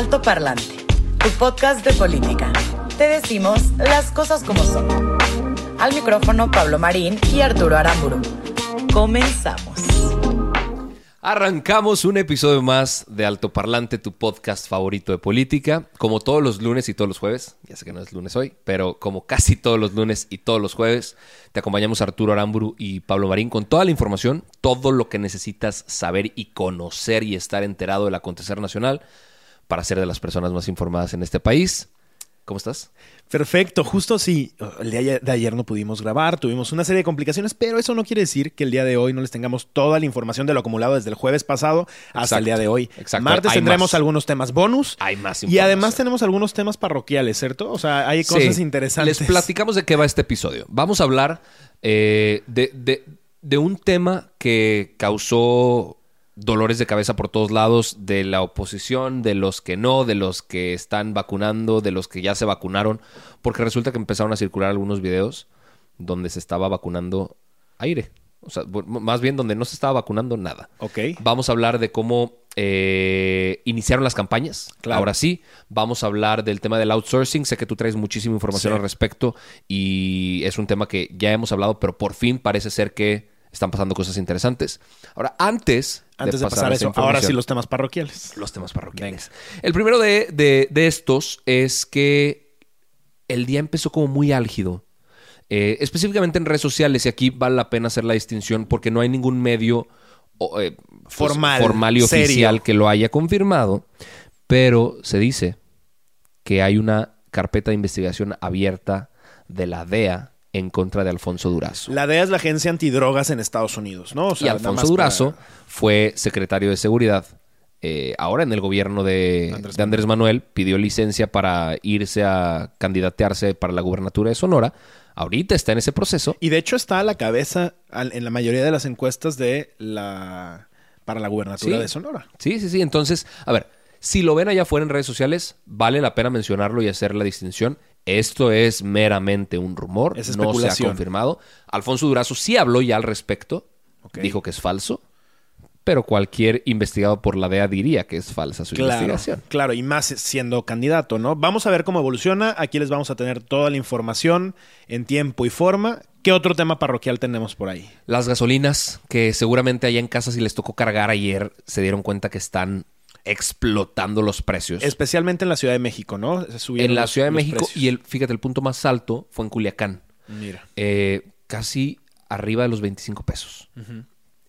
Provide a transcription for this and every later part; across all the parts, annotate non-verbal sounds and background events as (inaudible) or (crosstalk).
Alto Parlante, tu podcast de política. Te decimos las cosas como son. Al micrófono Pablo Marín y Arturo Aramburu. Comenzamos. Arrancamos un episodio más de Alto Parlante, tu podcast favorito de política. Como todos los lunes y todos los jueves, ya sé que no es lunes hoy, pero como casi todos los lunes y todos los jueves, te acompañamos Arturo Aramburu y Pablo Marín con toda la información, todo lo que necesitas saber y conocer y estar enterado del acontecer nacional para ser de las personas más informadas en este país. ¿Cómo estás? Perfecto, justo sí. El día de ayer no pudimos grabar, tuvimos una serie de complicaciones, pero eso no quiere decir que el día de hoy no les tengamos toda la información de lo acumulado desde el jueves pasado hasta Exacto, el día de hoy. exacto. Martes Hay tendremos más. algunos temas bonus. Hay más Y además tenemos algunos temas parroquiales, ¿cierto? O sea, hay cosas Sí. interesantes. Les platicamos de qué va este episodio. Vamos a hablar eh, de, de- de un tema que causó dolores de cabeza por todos lados, de la oposición, de los que no, de los que están vacunando, de los que ya se vacunaron, porque resulta que empezaron a circular algunos videos donde se estaba vacunando aire. O sea, más bien donde no se estaba vacunando nada. Ok. Vamos a hablar de cómo eh, iniciaron las campañas. Claro. Ahora sí, vamos a hablar del tema del outsourcing. Sé que tú traes muchísima información Sí. al respecto y es un tema que ya hemos hablado, pero por fin parece ser que están pasando cosas interesantes. Ahora, antes, Antes de, pasar a a esa eso, ahora sí los temas parroquiales. los temas parroquiales. El primero de, de- de estos es que el día empezó como muy álgido. Eh, específicamente en redes sociales, y aquí vale la pena hacer la distinción porque no hay ningún medio o, eh, pues, Formal, formal y serio. oficial que lo haya confirmado, pero se dice que hay una carpeta de investigación abierta de la DEA en contra de Alfonso Durazo. La DEA es la agencia antidrogas en Estados Unidos, ¿no? O y sea, nada Alfonso Durazo para- fue secretario de Seguridad. eh, ahora en el gobierno de Andrés de Andrés Manuel pidió licencia para irse a candidatearse para la gubernatura de Sonora. Ahorita está en ese proceso. Y de hecho está a la cabeza en la mayoría de las encuestas de la para la gubernatura Sí. de Sonora. Sí, sí, sí. Entonces, a ver, si lo ven allá afuera en redes sociales, vale la pena mencionarlo y hacer la distinción. Esto es meramente un rumor, Es no se ha confirmado. Alfonso Durazo sí habló ya al respecto, dijo que es falso, pero cualquier investigado por la DEA diría que es falsa su Claro, investigación. claro, y más siendo candidato, ¿no? Vamos a ver cómo evoluciona. Aquí les vamos a tener toda la información en tiempo y forma. ¿Qué otro tema parroquial tenemos por ahí? Las gasolinas, que seguramente allá en casa si les tocó cargar ayer, se dieron cuenta que están explotando los precios. Especialmente en la Ciudad de México, ¿no? Subieron en la los- Ciudad de México precios. y el, fíjate, el punto más alto fue en Culiacán. Mira. Eh, casi arriba de los 25 pesos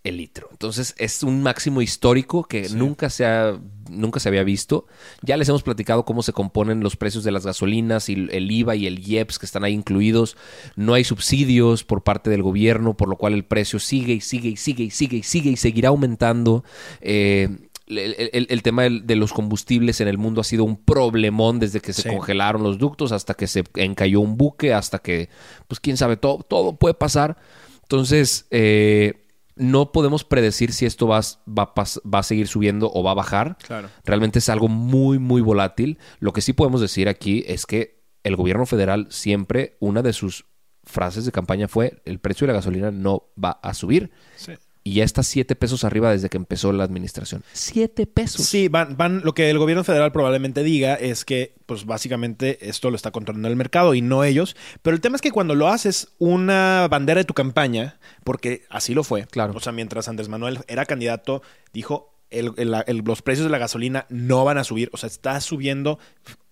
el litro. Entonces es un máximo histórico que nunca, se ha, nunca se había visto. Ya les hemos platicado cómo se componen los precios de las gasolinas y el IVA y el IEPS que están ahí incluidos. No hay subsidios por parte del gobierno, por lo cual el precio sigue y sigue y sigue y sigue y sigue y seguirá aumentando. Eh, el, el- el tema de los combustibles en el mundo ha sido un problemón desde que se Sí. congelaron los ductos hasta que se encalló un buque, hasta que, pues quién sabe, todo, todo puede pasar. Entonces, eh, no podemos predecir si esto va, a- va, va a seguir subiendo o va a bajar. Claro. Realmente es algo muy, muy volátil. Lo que sí podemos decir aquí es que el gobierno federal siempre, una de sus frases de campaña fue, el precio de la gasolina no va a subir. Sí. Y ya está siete pesos arriba desde que empezó la administración. Siete pesos. Sí, van, van, lo que el gobierno federal probablemente diga es que, pues básicamente esto lo está controlando el mercado y no ellos. Pero el tema es que cuando lo haces una bandera de tu campaña, porque así lo fue. Claro. O sea, mientras Andrés Manuel era candidato, dijo el- el- el- los precios de la gasolina no van a subir. O sea, está subiendo.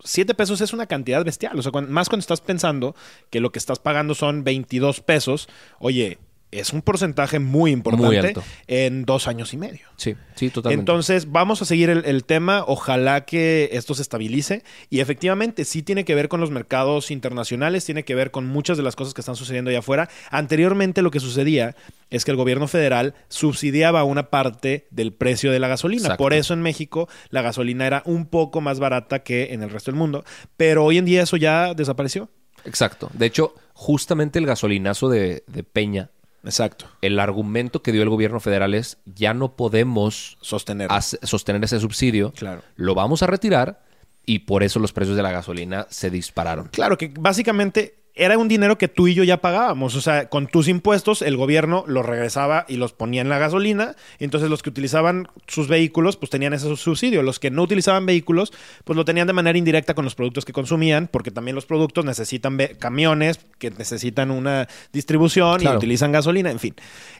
Siete pesos es una cantidad bestial. O sea, más cuando estás pensando que lo que estás pagando son 22 pesos. Oye, es un porcentaje muy importante Muy alto. en dos años y medio. Sí, sí, totalmente. Entonces, vamos a seguir el, el tema. Ojalá que esto se estabilice. Y efectivamente, sí tiene que ver con los mercados internacionales, tiene que ver con muchas de las cosas que están sucediendo allá afuera. Anteriormente, lo que sucedía es que el gobierno federal subsidiaba una parte del precio de la gasolina. Exacto. Por eso en México la gasolina era un poco más barata que en el resto del mundo. Pero hoy en día eso ya desapareció. Exacto. De hecho, justamente el gasolinazo de, de Peña, Exacto. el argumento que dio el gobierno federal es ya no podemos Sostener. sostener ese subsidio, Claro. lo vamos a retirar y por eso los precios de la gasolina se dispararon. Claro, que básicamente era un dinero que tú y yo ya pagábamos. O sea, con tus impuestos, el gobierno los regresaba y los ponía en la gasolina. Entonces, los que utilizaban sus vehículos, pues tenían ese subsidio. Los que no utilizaban vehículos, pues lo tenían de manera indirecta con los productos que consumían, porque también los productos necesitan camiones que necesitan una distribución y utilizan gasolina, en fin.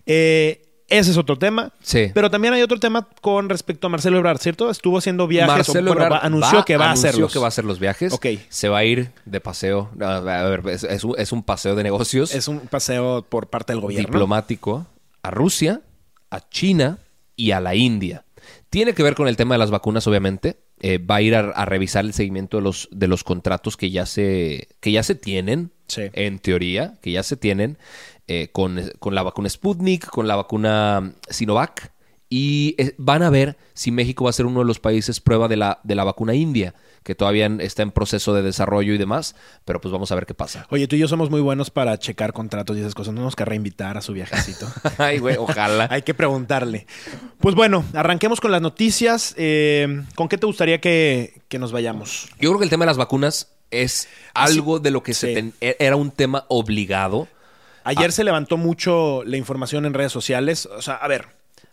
Eh, ese es otro tema. Sí. Pero también hay otro tema con respecto a Marcelo Ebrard, ¿cierto? Estuvo haciendo viajes. o, bueno, va- anunció que va a anunció hacerlos. que va a hacer los viajes. Ok. Se va a ir de paseo. A ver, es, es un, es un paseo de negocios Es un paseo por parte del gobierno. diplomático a Rusia, a China y a la India. Tiene que ver con el tema de las vacunas, obviamente. Eh, va a ir a, a revisar el seguimiento de los, de los contratos que ya se, que ya se tienen, Sí. en teoría, que ya se tienen, eh, con, con la vacuna Sputnik, con la vacuna Sinovac. Y eh, van a ver si México va a ser uno de los países prueba de la, de la vacuna india, que todavía está en proceso de desarrollo y demás. Pero pues vamos a ver qué pasa. Oye, tú y yo somos muy buenos para checar contratos y esas cosas. No nos querrá invitar a su viajecito. (laughs) Ay, güey, ojalá. Hay que preguntarle. Pues bueno, arranquemos con las noticias. Eh, ¿Con qué te gustaría que, que nos vayamos? Yo creo que el tema de las vacunas es algo de lo que se ten- e- era un tema obligado. Ayer se levantó mucho la información en redes sociales. O sea, a ver,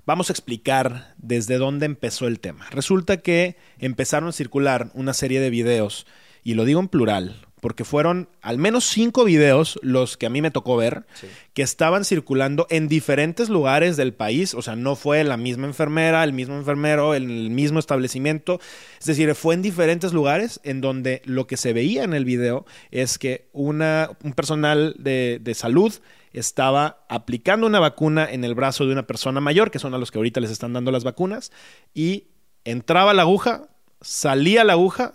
vamos a explicar desde dónde empezó el tema. Resulta que empezaron a circular una serie de videos, y lo digo en plural, porque fueron al menos cinco videos los que a mí me tocó ver, que estaban circulando en diferentes lugares del país. O sea, no fue la misma enfermera, el mismo enfermero, el mismo establecimiento. Es decir, fue en diferentes lugares en donde lo que se veía en el video es que una, un personal de, de salud estaba aplicando una vacuna en el brazo de una persona mayor, que son a los que ahorita les están dando las vacunas, y entraba la aguja, salía la aguja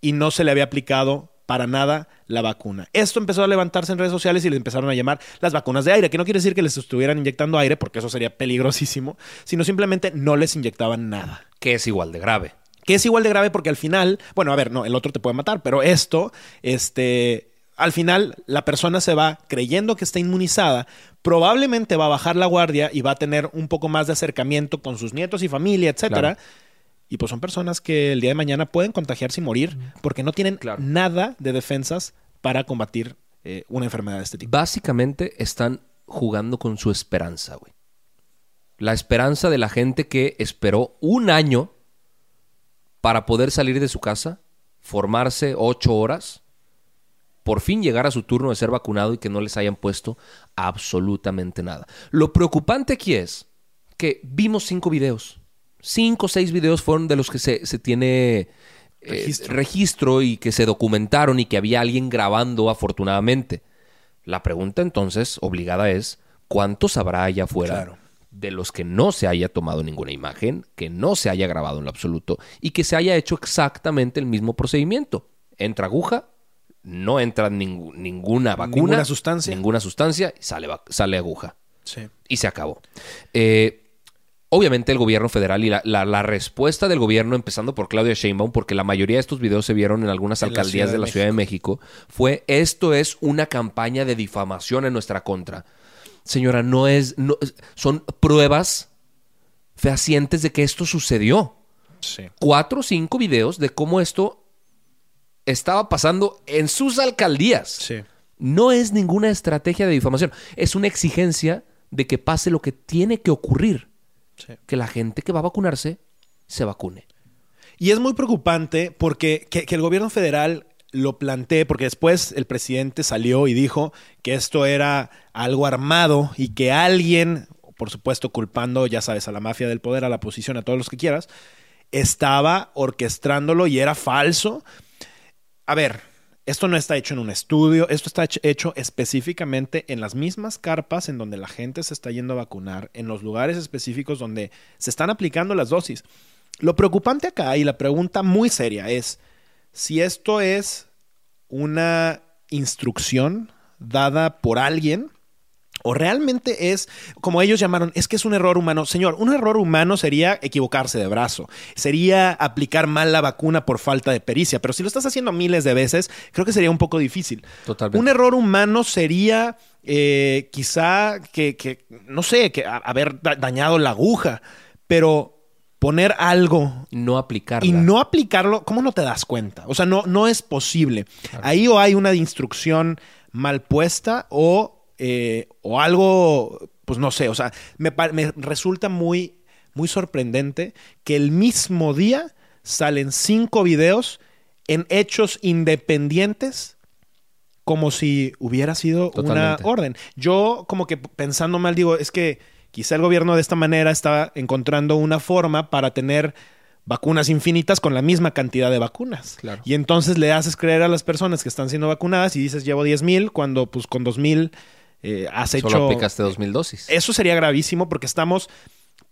y no se le había aplicado para nada la vacuna. Esto empezó a levantarse en redes sociales y les empezaron a llamar las vacunas de aire, que no quiere decir que les estuvieran inyectando aire, porque eso sería peligrosísimo, sino simplemente no les inyectaban nada. que es igual de grave. Que es igual de grave porque al final, bueno, a ver, no, el otro te puede matar, pero esto, este, al final la persona se va creyendo que está inmunizada, probablemente va a bajar la guardia y va a tener un poco más de acercamiento con sus nietos y familia, etcétera. Claro. Y pues son personas que el día de mañana pueden contagiarse y morir porque no tienen Claro. nada de defensas para combatir eh, una enfermedad de este tipo. Básicamente están jugando con su esperanza, güey. La esperanza de la gente que esperó un año para poder salir de su casa, formarse ocho horas, por fin llegar a su turno de ser vacunado y que no les hayan puesto absolutamente nada. Lo preocupante aquí es que vimos cinco videos. Cinco o seis videos fueron de los que se, se tiene eh, Registro. y que se documentaron y que había alguien grabando afortunadamente. La pregunta entonces obligada es, ¿cuántos habrá allá afuera Claro. de los que no se haya tomado ninguna imagen, que no se haya grabado en lo absoluto y que se haya hecho exactamente el mismo procedimiento? Entra aguja, no entra ningú- ninguna vacuna, Ninguna sustancia. ninguna sustancia y sale, sale aguja Sí. y se acabó. Eh, obviamente el gobierno federal y la, la- la respuesta del gobierno, empezando por Claudia Sheinbaum, porque la mayoría de estos videos se vieron en algunas En alcaldías de de la Ciudad de México, fue esto es una campaña de difamación en nuestra contra. Señora, no es, no, son pruebas fehacientes de que esto sucedió. Sí. Cuatro o cinco videos de cómo esto estaba pasando en sus alcaldías. Sí. No es ninguna estrategia de difamación, es una exigencia de que pase lo que tiene que ocurrir, Sí. que la gente que va a vacunarse se vacune. Y es muy preocupante porque que, que el gobierno federal lo plantee, porque después el presidente salió y dijo que esto era algo armado y que alguien, por supuesto culpando, ya sabes, a la mafia del poder, a la oposición, a todos los que quieras, estaba orquestrándolo y era falso. A ver, Esto no está hecho en un estudio, esto está hecho específicamente en las mismas carpas en donde la gente se está yendo a vacunar, en los lugares específicos donde se están aplicando las dosis. Lo preocupante acá y la pregunta muy seria es si esto es una instrucción dada por alguien o realmente es, como ellos llamaron, es que es un error humano. Señor, un error humano sería equivocarse de brazo, sería aplicar mal la vacuna por falta de pericia, pero si lo estás haciendo miles de veces, creo que sería un poco difícil. Totalmente. Un error humano sería eh, quizá que, no sé, que haber dañado la aguja, pero poner algo no aplicarlo y no aplicarlo, ¿cómo no te das cuenta? O sea, no, no es posible. Ahí o hay una instrucción mal puesta o eh, o algo, pues no sé, o sea, me, resulta muy, muy sorprendente que el mismo día salen cinco videos en hechos independientes como si hubiera sido una orden. Yo como que pensando mal digo, es que quizá el gobierno de esta manera está encontrando una forma para tener vacunas infinitas con la misma cantidad de vacunas. Y entonces le haces creer a las personas que están siendo vacunadas y dices llevo 10 mil cuando pues con 2 mil eh, has Solo hecho... aplicaste dos mil dosis. Eso sería gravísimo porque estamos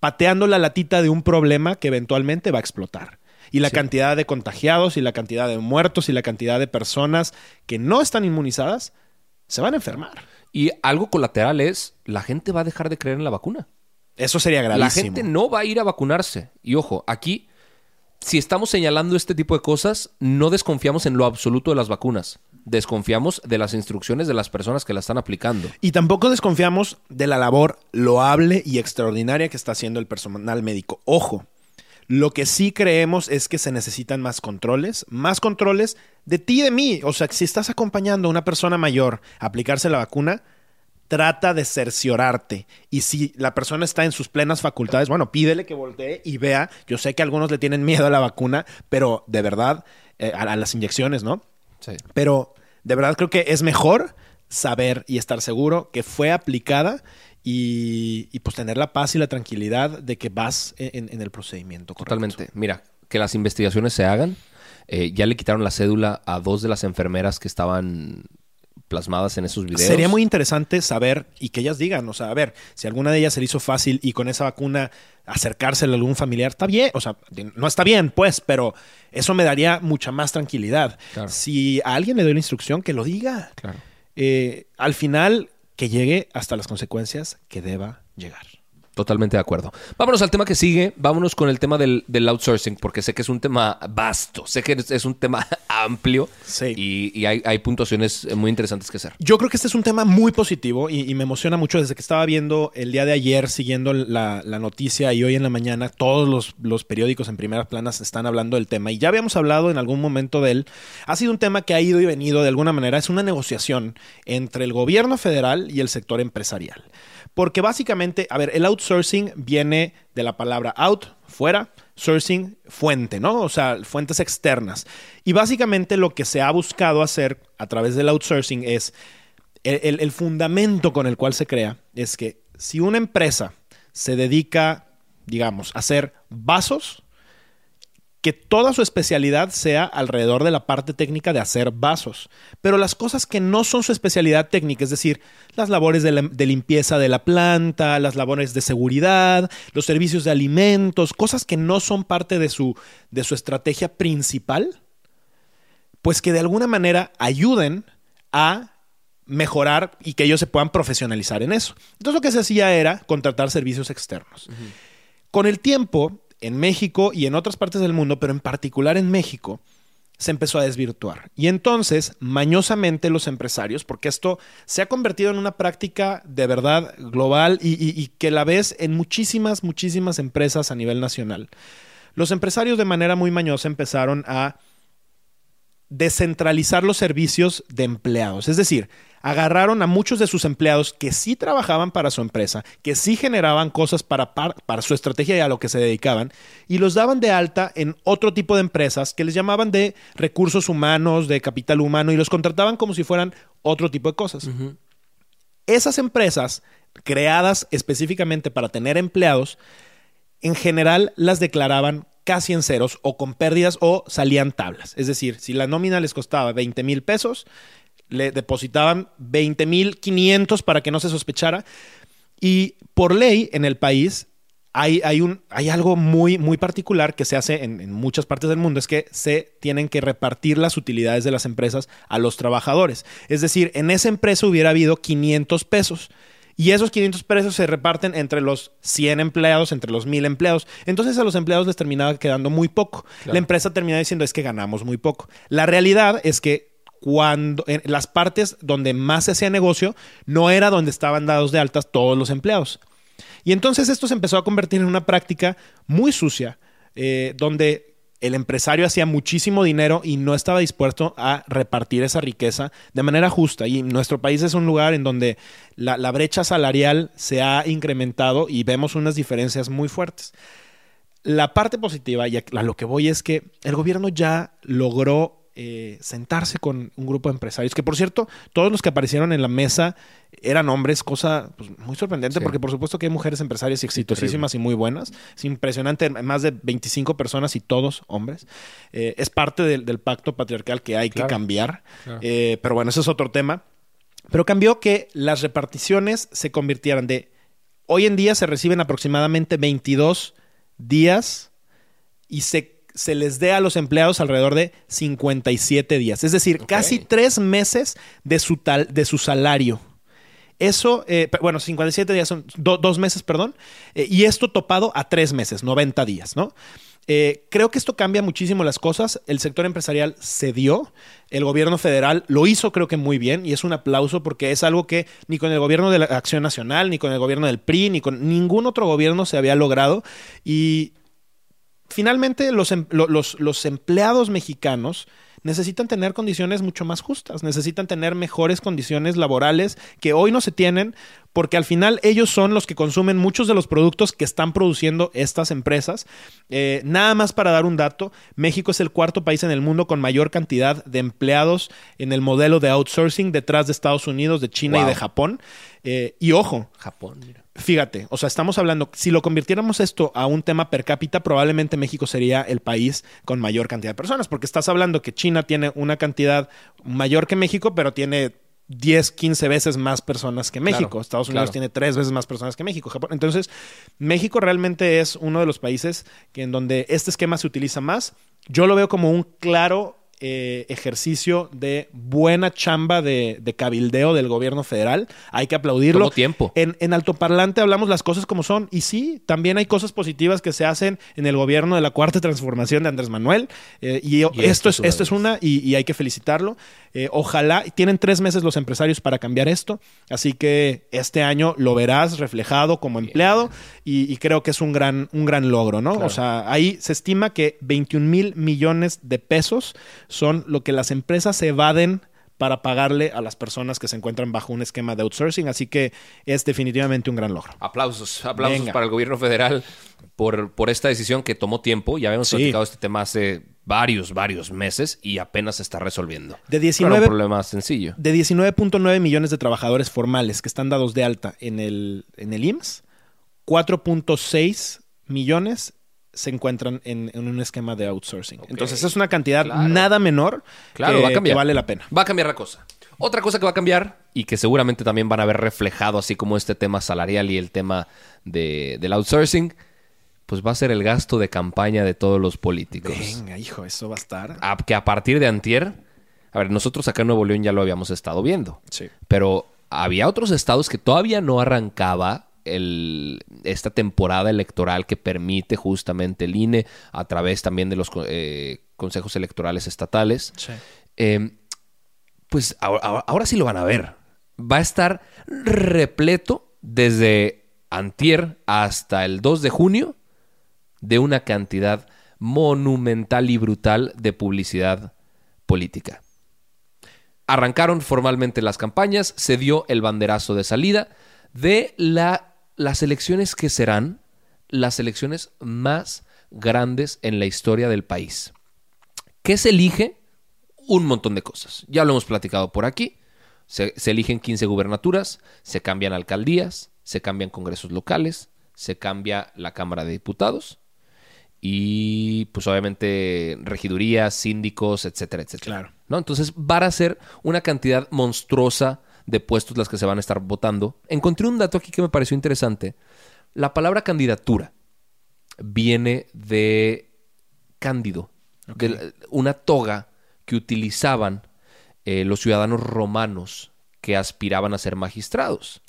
pateando la latita de un problema que eventualmente va a explotar. Y la cantidad de contagiados y la cantidad de muertos y la cantidad de personas que no están inmunizadas se van a enfermar. Y algo colateral es, la gente va a dejar de creer en la vacuna. Eso sería gravísimo. La gente no va a ir a vacunarse. Y ojo, aquí, si estamos señalando este tipo de cosas, no desconfiamos en lo absoluto de las vacunas desconfiamos de las instrucciones de las personas que la están aplicando. Y tampoco desconfiamos de la labor loable y extraordinaria que está haciendo el personal médico. Ojo, lo que sí creemos es que se necesitan más controles, más controles de ti y de mí. O sea, si estás acompañando a una persona mayor a aplicarse la vacuna, trata de cerciorarte. Y si la persona está en sus plenas facultades, bueno, pídele que voltee y vea. Yo sé que algunos le tienen miedo a la vacuna, pero de verdad, eh, a, las inyecciones, ¿no? Sí. Pero de verdad creo que es mejor saber y estar seguro que fue aplicada y, pues tener la paz y la tranquilidad de que vas en, el procedimiento. Totalmente. Mira, que las investigaciones se hagan. Eh, ya le quitaron la cédula a dos de las enfermeras que estaban plasmadas en esos videos. Sería muy interesante saber y que ellas digan, o sea, a ver, si alguna de ellas se le hizo fácil y con esa vacuna acercársela a algún familiar, está bien, o sea, no está bien, pues, pero eso me daría mucha más tranquilidad. Si a alguien le doy la instrucción, que lo diga. Claro. Eh, al final, que llegue hasta las consecuencias que deba llegar. Totalmente de acuerdo. Vámonos al tema que sigue. Vámonos con el tema del, outsourcing, porque sé que es un tema vasto, sé que es un tema (laughs) amplio sí. y, hay, puntuaciones muy interesantes que hacer. Yo creo que este es un tema muy positivo y, me emociona mucho desde que estaba viendo el día de ayer, siguiendo la, noticia y hoy en la mañana, todos los, los, periódicos en primeras planas están hablando del tema y ya habíamos hablado en algún momento de él. Ha sido un tema que ha ido y venido de alguna manera. Es una negociación entre el gobierno federal y el sector empresarial. Porque básicamente, a ver, el outsourcing viene de la palabra out, fuera, sourcing, fuente, ¿no? O sea, fuentes externas. Y básicamente lo que se ha buscado hacer a través del outsourcing es, el, fundamento con el cual se crea es que si una empresa se dedica, digamos, a hacer vasos, que toda su especialidad sea alrededor de la parte técnica de hacer vasos. Pero las cosas que no son su especialidad técnica, es decir, las labores de, limpieza de la planta, las labores de seguridad, los servicios de alimentos, cosas que no son parte de su, de su estrategia principal, pues que de alguna manera ayuden a mejorar y que ellos se puedan profesionalizar en eso. Entonces lo que se hacía era contratar servicios externos. Con el tiempo, en México y en otras partes del mundo, pero en particular en México, se empezó a desvirtuar. Y entonces, mañosamente los empresarios, porque esto se ha convertido en una práctica de verdad global y, que la ves en muchísimas, muchísimas empresas a nivel nacional, los empresarios de manera muy mañosa empezaron a descentralizar los servicios de empleados. Es decir, agarraron a muchos de sus empleados que sí trabajaban para su empresa, que sí generaban cosas para, para, su estrategia y a lo que se dedicaban, y los daban de alta en otro tipo de empresas que les llamaban de recursos humanos, de capital humano, y los contrataban como si fueran otro tipo de cosas. Esas empresas, creadas específicamente para tener empleados, en general las declaraban casi en ceros o con pérdidas o salían tablas. Es decir, si la nómina les costaba 20 mil pesos, le depositaban 20 mil 500 para que no se sospechara. Y por ley en el país hay, algo muy, muy particular que se hace en, en, muchas partes del mundo, es que se tienen que repartir las utilidades de las empresas a los trabajadores. Es decir, en esa empresa hubiera habido 500 pesos. Y esos 500 pesos se reparten entre los 100 empleados, entre los 1000 empleados. Entonces a los empleados les terminaba quedando muy poco. Claro. La empresa terminaba diciendo es que ganamos muy poco. La realidad es que cuando en las partes donde más se hacía negocio no era donde estaban dados de altas todos los empleados. Y entonces esto se empezó a convertir en una práctica muy sucia, eh, donde el empresario hacía muchísimo dinero y no estaba dispuesto a repartir esa riqueza de manera justa. Y nuestro país es un lugar en donde la, brecha salarial se ha incrementado y vemos unas diferencias muy fuertes. La parte positiva, y a lo que voy, es que el gobierno ya logró eh, sentarse con un grupo de empresarios, que por cierto, todos los que aparecieron en la mesa eran hombres, cosa pues, muy sorprendente, sí. porque por supuesto que hay mujeres empresarias exitosísimas sí, y muy buenas. Es impresionante, más de 25 personas y todos hombres. Eh, es parte del, del, pacto patriarcal que hay claro. que cambiar. Claro. Eh, pero bueno, ese es otro tema. Pero cambió que las reparticiones se convirtieran de... Hoy en día se reciben aproximadamente 22 días y se se les dé a los empleados alrededor de 57 días. Es decir, okay. casi tres meses de su, tal, de su salario. Eso, eh, bueno, 57 días son do, dos meses, perdón. Eh, y esto topado a tres meses, 90 días, ¿no? Eh, creo que esto cambia muchísimo las cosas. El sector empresarial cedió. El gobierno federal lo hizo, creo que muy bien. Y es un aplauso porque es algo que ni con el gobierno de la Acción Nacional, ni con el gobierno del PRI, ni con ningún otro gobierno se había logrado. Y finalmente los, los, los, empleados mexicanos necesitan tener condiciones mucho más justas, necesitan tener mejores condiciones laborales que hoy no se tienen porque al final ellos son los que consumen muchos de los productos que están produciendo estas empresas. Eh, nada más para dar un dato, México es el cuarto país en el mundo con mayor cantidad de empleados en el modelo de outsourcing detrás de Estados Unidos, de China wow. y de Japón. Eh, y ojo, Japón, mira. Fíjate, o sea, estamos hablando, si lo convirtiéramos esto a un tema per cápita, probablemente México sería el país con mayor cantidad de personas, porque estás hablando que China tiene una cantidad mayor que México, pero tiene 10, 15 veces más personas que México. Claro, Estados Unidos claro. tiene tres veces más personas que México. Japón. Entonces, México realmente es uno de los países que en donde este esquema se utiliza más. Yo lo veo como un claro eh, ejercicio de buena chamba de, de, cabildeo del gobierno federal. Hay que aplaudirlo. Todo tiempo. En, en altoparlante hablamos las cosas como son. Y sí, también hay cosas positivas que se hacen en el gobierno de la cuarta transformación de Andrés Manuel. Eh, y, y, esto, es, esto es una y, y, hay que felicitarlo. Eh, ojalá, tienen tres meses los empresarios para cambiar esto. Así que este año lo verás reflejado como empleado. Y, y, creo que es un gran, un gran logro, ¿no? Claro. O sea, ahí se estima que 21 mil millones de pesos son lo que las empresas se evaden para pagarle a las personas que se encuentran bajo un esquema de outsourcing. Así que es definitivamente un gran logro. Aplausos, aplausos Venga. para el gobierno federal por, por esta decisión que tomó tiempo. Ya habíamos sí. platicado este tema hace varios, varios meses y apenas se está resolviendo. De 19, Pero un problema sencillo. De 19.9 millones de trabajadores formales que están dados de alta en el, en el IMSS, 4.6 millones se encuentran en, en, un esquema de outsourcing. Okay. Entonces es una cantidad claro. nada menor claro, que, va a cambiar. que vale la pena. Va a cambiar la cosa. Otra cosa que va a cambiar y que seguramente también van a ver reflejado, así como este tema salarial y el tema de, del outsourcing, pues va a ser el gasto de campaña de todos los políticos. Venga, hijo, eso va a estar. A, que a partir de antier, a ver, nosotros acá en Nuevo León ya lo habíamos estado viendo. Sí. Pero había otros estados que todavía no arrancaba el, esta temporada electoral que permite justamente el INE a través también de los eh, consejos electorales estatales. Sí. Eh, pues ahora, ahora, sí lo van a ver. Va a estar repleto desde antier hasta el 2 de junio de una cantidad monumental y brutal de publicidad política. Arrancaron formalmente las campañas, se dio el banderazo de salida de la, las elecciones que serán las elecciones más grandes en la historia del país. ¿Qué se elige? Un montón de cosas. Ya lo hemos platicado por aquí. Se, se eligen 15 gubernaturas, se cambian alcaldías, se cambian congresos locales, se cambia la Cámara de Diputados y pues obviamente regidurías, síndicos, etcétera, etcétera. Claro. ¿No? Entonces van a ser una cantidad monstruosa de puestos las que se van a estar votando. Encontré un dato aquí que me pareció interesante. La palabra candidatura viene de cándido, de una toga que utilizaban eh, los ciudadanos romanos que aspiraban a ser magistrados.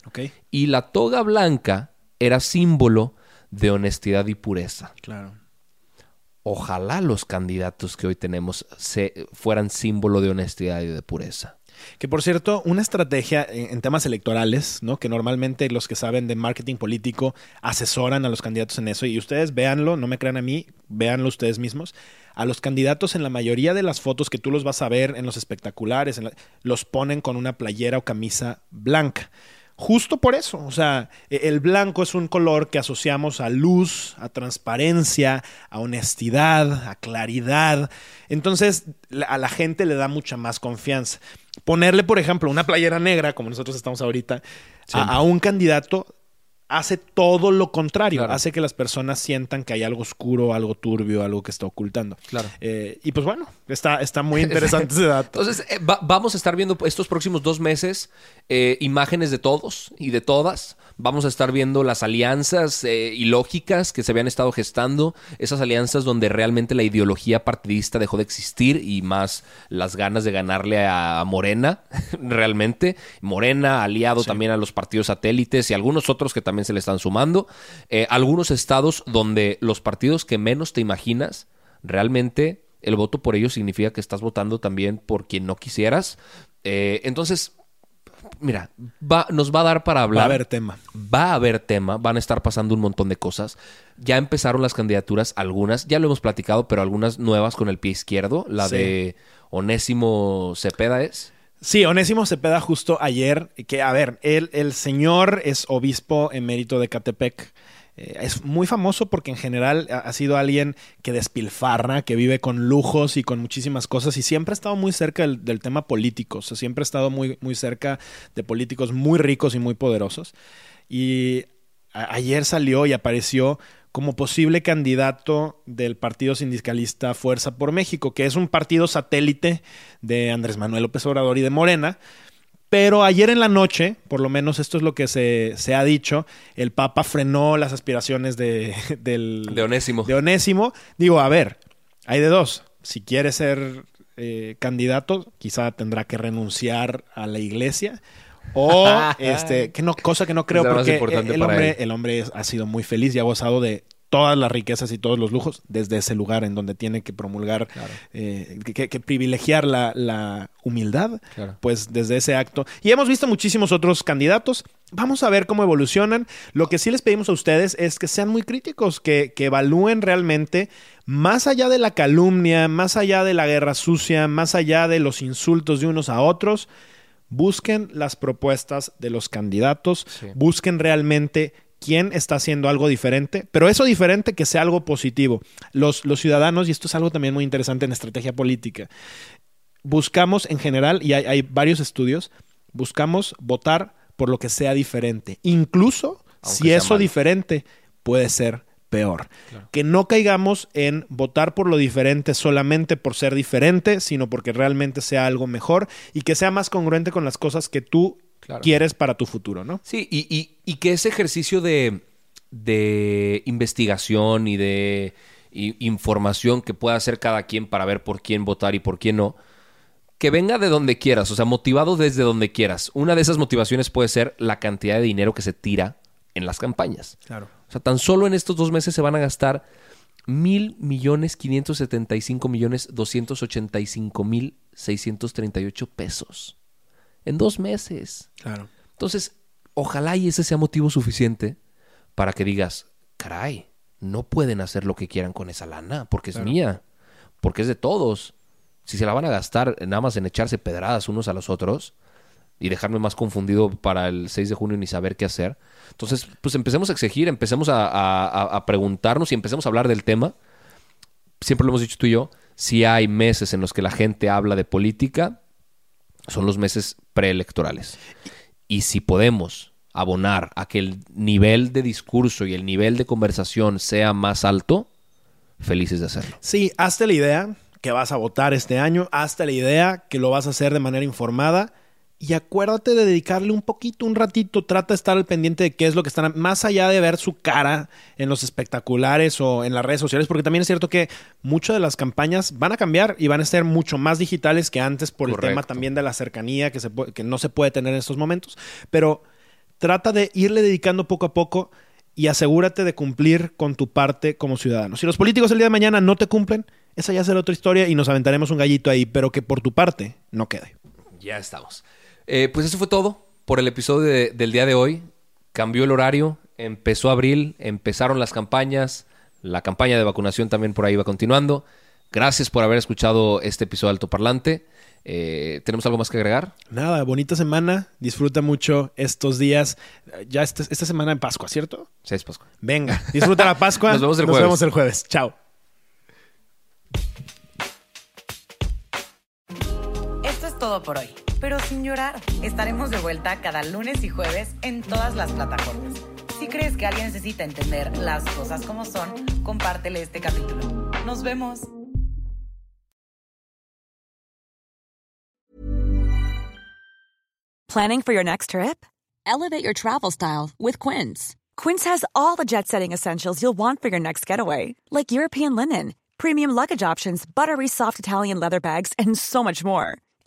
Y la toga blanca era símbolo de honestidad y pureza. Claro. Ojalá los candidatos que hoy tenemos se, fueran símbolo de honestidad y de pureza. Que por cierto, una estrategia en, temas electorales, ¿no? Que normalmente los que saben de marketing político asesoran a los candidatos en eso. Y ustedes véanlo, no me crean a mí, véanlo ustedes mismos. A los candidatos en la mayoría de las fotos que tú los vas a ver en los espectaculares, los ponen con una playera o camisa blanca. Justo por eso, o sea, e- el blanco es un color que asociamos a luz, a transparencia, a honestidad, a claridad. Entonces, a la gente le da mucha más confianza. Ponerle, por ejemplo, una playera negra, como nosotros estamos ahorita, a, a un candidato hace todo lo contrario. Claro. Hace que las personas sientan que hay algo oscuro, algo turbio, algo que está ocultando. Claro. Eh, y pues bueno, está, está muy (laughs) interesante ese dato. Entonces, eh, va- vamos a estar viendo estos próximos dos meses eh, imágenes de todos y de todas. Vamos a estar viendo las alianzas ilógicas que se habían estado gestando, esas alianzas donde realmente la ideología partidista dejó de existir y más las ganas de ganarle a, a Morena, (laughs) realmente. Morena, aliado también a los partidos satélites y algunos otros que también se le están sumando. Eh, algunos estados donde los partidos que menos te imaginas, realmente el voto por ellos significa que estás votando también por quien no quisieras. Eh, entonces, mira, va, nos va a dar para hablar. Va a haber tema. Va a haber tema, van a estar pasando un montón de cosas. Ya empezaron las candidaturas, algunas, ya lo hemos platicado, pero algunas nuevas con el pie izquierdo. La Sí. de Onésimo Cepeda es. Sí, Onésimo Cepeda justo ayer, que a ver, él, el señor es obispo emérito de Catepec. Eh, es muy famoso porque en general ha, sido alguien que despilfarra, que vive con lujos y con muchísimas cosas y siempre ha estado muy cerca del, tema político, siempre ha estado muy, muy cerca de políticos muy ricos y muy poderosos. Y ayer salió y apareció como posible candidato del partido sindicalista Fuerza por México, que es un partido satélite de Andrés Manuel López Obrador y de Morena. Pero ayer en la noche, por lo menos esto es lo que se, se ha dicho, el Papa frenó las aspiraciones de, (laughs) del, De Onésimo. de Onésimo. Digo, a ver, hay de dos. Si quiere ser eh, candidato, quizá tendrá que renunciar a la iglesia. O, (laughs) este, que no, cosa que no creo, Es porque el hombre, el hombre ha sido muy feliz y ha gozado de todas las riquezas y todos los lujos desde ese lugar en donde tiene que promulgar, eh, que, que privilegiar la, la humildad, Claro. pues desde ese acto. Y hemos visto muchísimos otros candidatos. Vamos a ver cómo evolucionan. Lo que sí les pedimos a ustedes es que sean muy críticos, que, que evalúen realmente, más allá de la calumnia, más allá de la guerra sucia, más allá de los insultos de unos a otros, busquen las propuestas de los candidatos, Sí. busquen realmente quién está haciendo algo diferente, pero eso diferente que sea algo positivo. Los, los ciudadanos, y esto es algo también muy interesante en estrategia política, buscamos en general, y hay, hay varios estudios, buscamos votar por lo que sea diferente, incluso Aunque si eso malo. diferente puede ser peor. Que no caigamos en votar por lo diferente solamente por ser diferente, sino porque realmente sea algo mejor y que sea más congruente con las cosas que tú Claro. quieres para tu futuro, ¿no? Sí, y, y- y que ese ejercicio de, de investigación y de información que pueda hacer cada quien para ver por quién votar y por quién no, que venga de donde quieras, o sea, motivado desde donde quieras. Una de esas motivaciones puede ser la cantidad de dinero que se tira en las campañas. Claro. O sea, tan solo en estos dos meses se van a gastar mil millones quinientos setenta y cinco millones doscientos ochenta y cinco mil seiscientos treinta y ocho pesos. En dos meses. Claro. Entonces, ojalá y ese sea motivo suficiente para que digas, caray, no pueden hacer lo que quieran con esa lana, porque es mía, porque es de todos. Si se la van a gastar nada más en echarse pedradas unos a los otros y dejarme más confundido para el 6 de junio ni saber qué hacer. Entonces, pues empecemos a exigir, empecemos a- a- a preguntarnos y empecemos a hablar del tema. Siempre lo hemos dicho tú y yo, si hay meses en los que la gente habla de política, son los meses preelectorales. Y si podemos abonar a que el nivel de discurso y el nivel de conversación sea más alto, felices de hacerlo. Sí, hazte la idea que vas a votar este año, hazte la idea que lo vas a hacer de manera informada y acuérdate de dedicarle un poquito, un ratito, trata de estar al pendiente de qué es lo que están, más allá de ver su cara en los espectaculares o en las redes sociales, porque también es cierto que muchas de las campañas van a cambiar y van a ser mucho más digitales que antes por el tema también de la cercanía que, se puede- que no se puede tener en estos momentos, pero trata de irle dedicando poco a poco y asegúrate de cumplir con tu parte como ciudadano. Si los políticos el día de mañana no te cumplen, esa ya será otra historia y nos aventaremos un gallito ahí, pero que por tu parte no quede. Ya estamos. Eh, pues eso fue todo por el episodio de- del día de hoy. Cambió el horario, empezó abril, empezaron las campañas, la campaña de vacunación también por ahí va continuando. Gracias por haber escuchado este episodio de Alto Parlante. Eh, ¿Tenemos algo más que agregar? Nada, bonita semana, disfruta mucho estos días, ya este- esta semana en Pascua, ¿cierto? Seis Pascua. Venga, disfruta la Pascua. (laughs) Nos vemos el jueves. vemos el jueves. Chao. Esto es todo por hoy, pero sin llorar. Estaremos de vuelta cada lunes y jueves en todas las plataformas. Si crees que alguien necesita entender las cosas como son, compártele este capítulo. Nos vemos. Planning for your next trip? Elevate your travel style with Quince. Quince has all the jet setting essentials you'll want for your next getaway, like European linen, premium luggage options, buttery soft Italian leather bags, and so much more.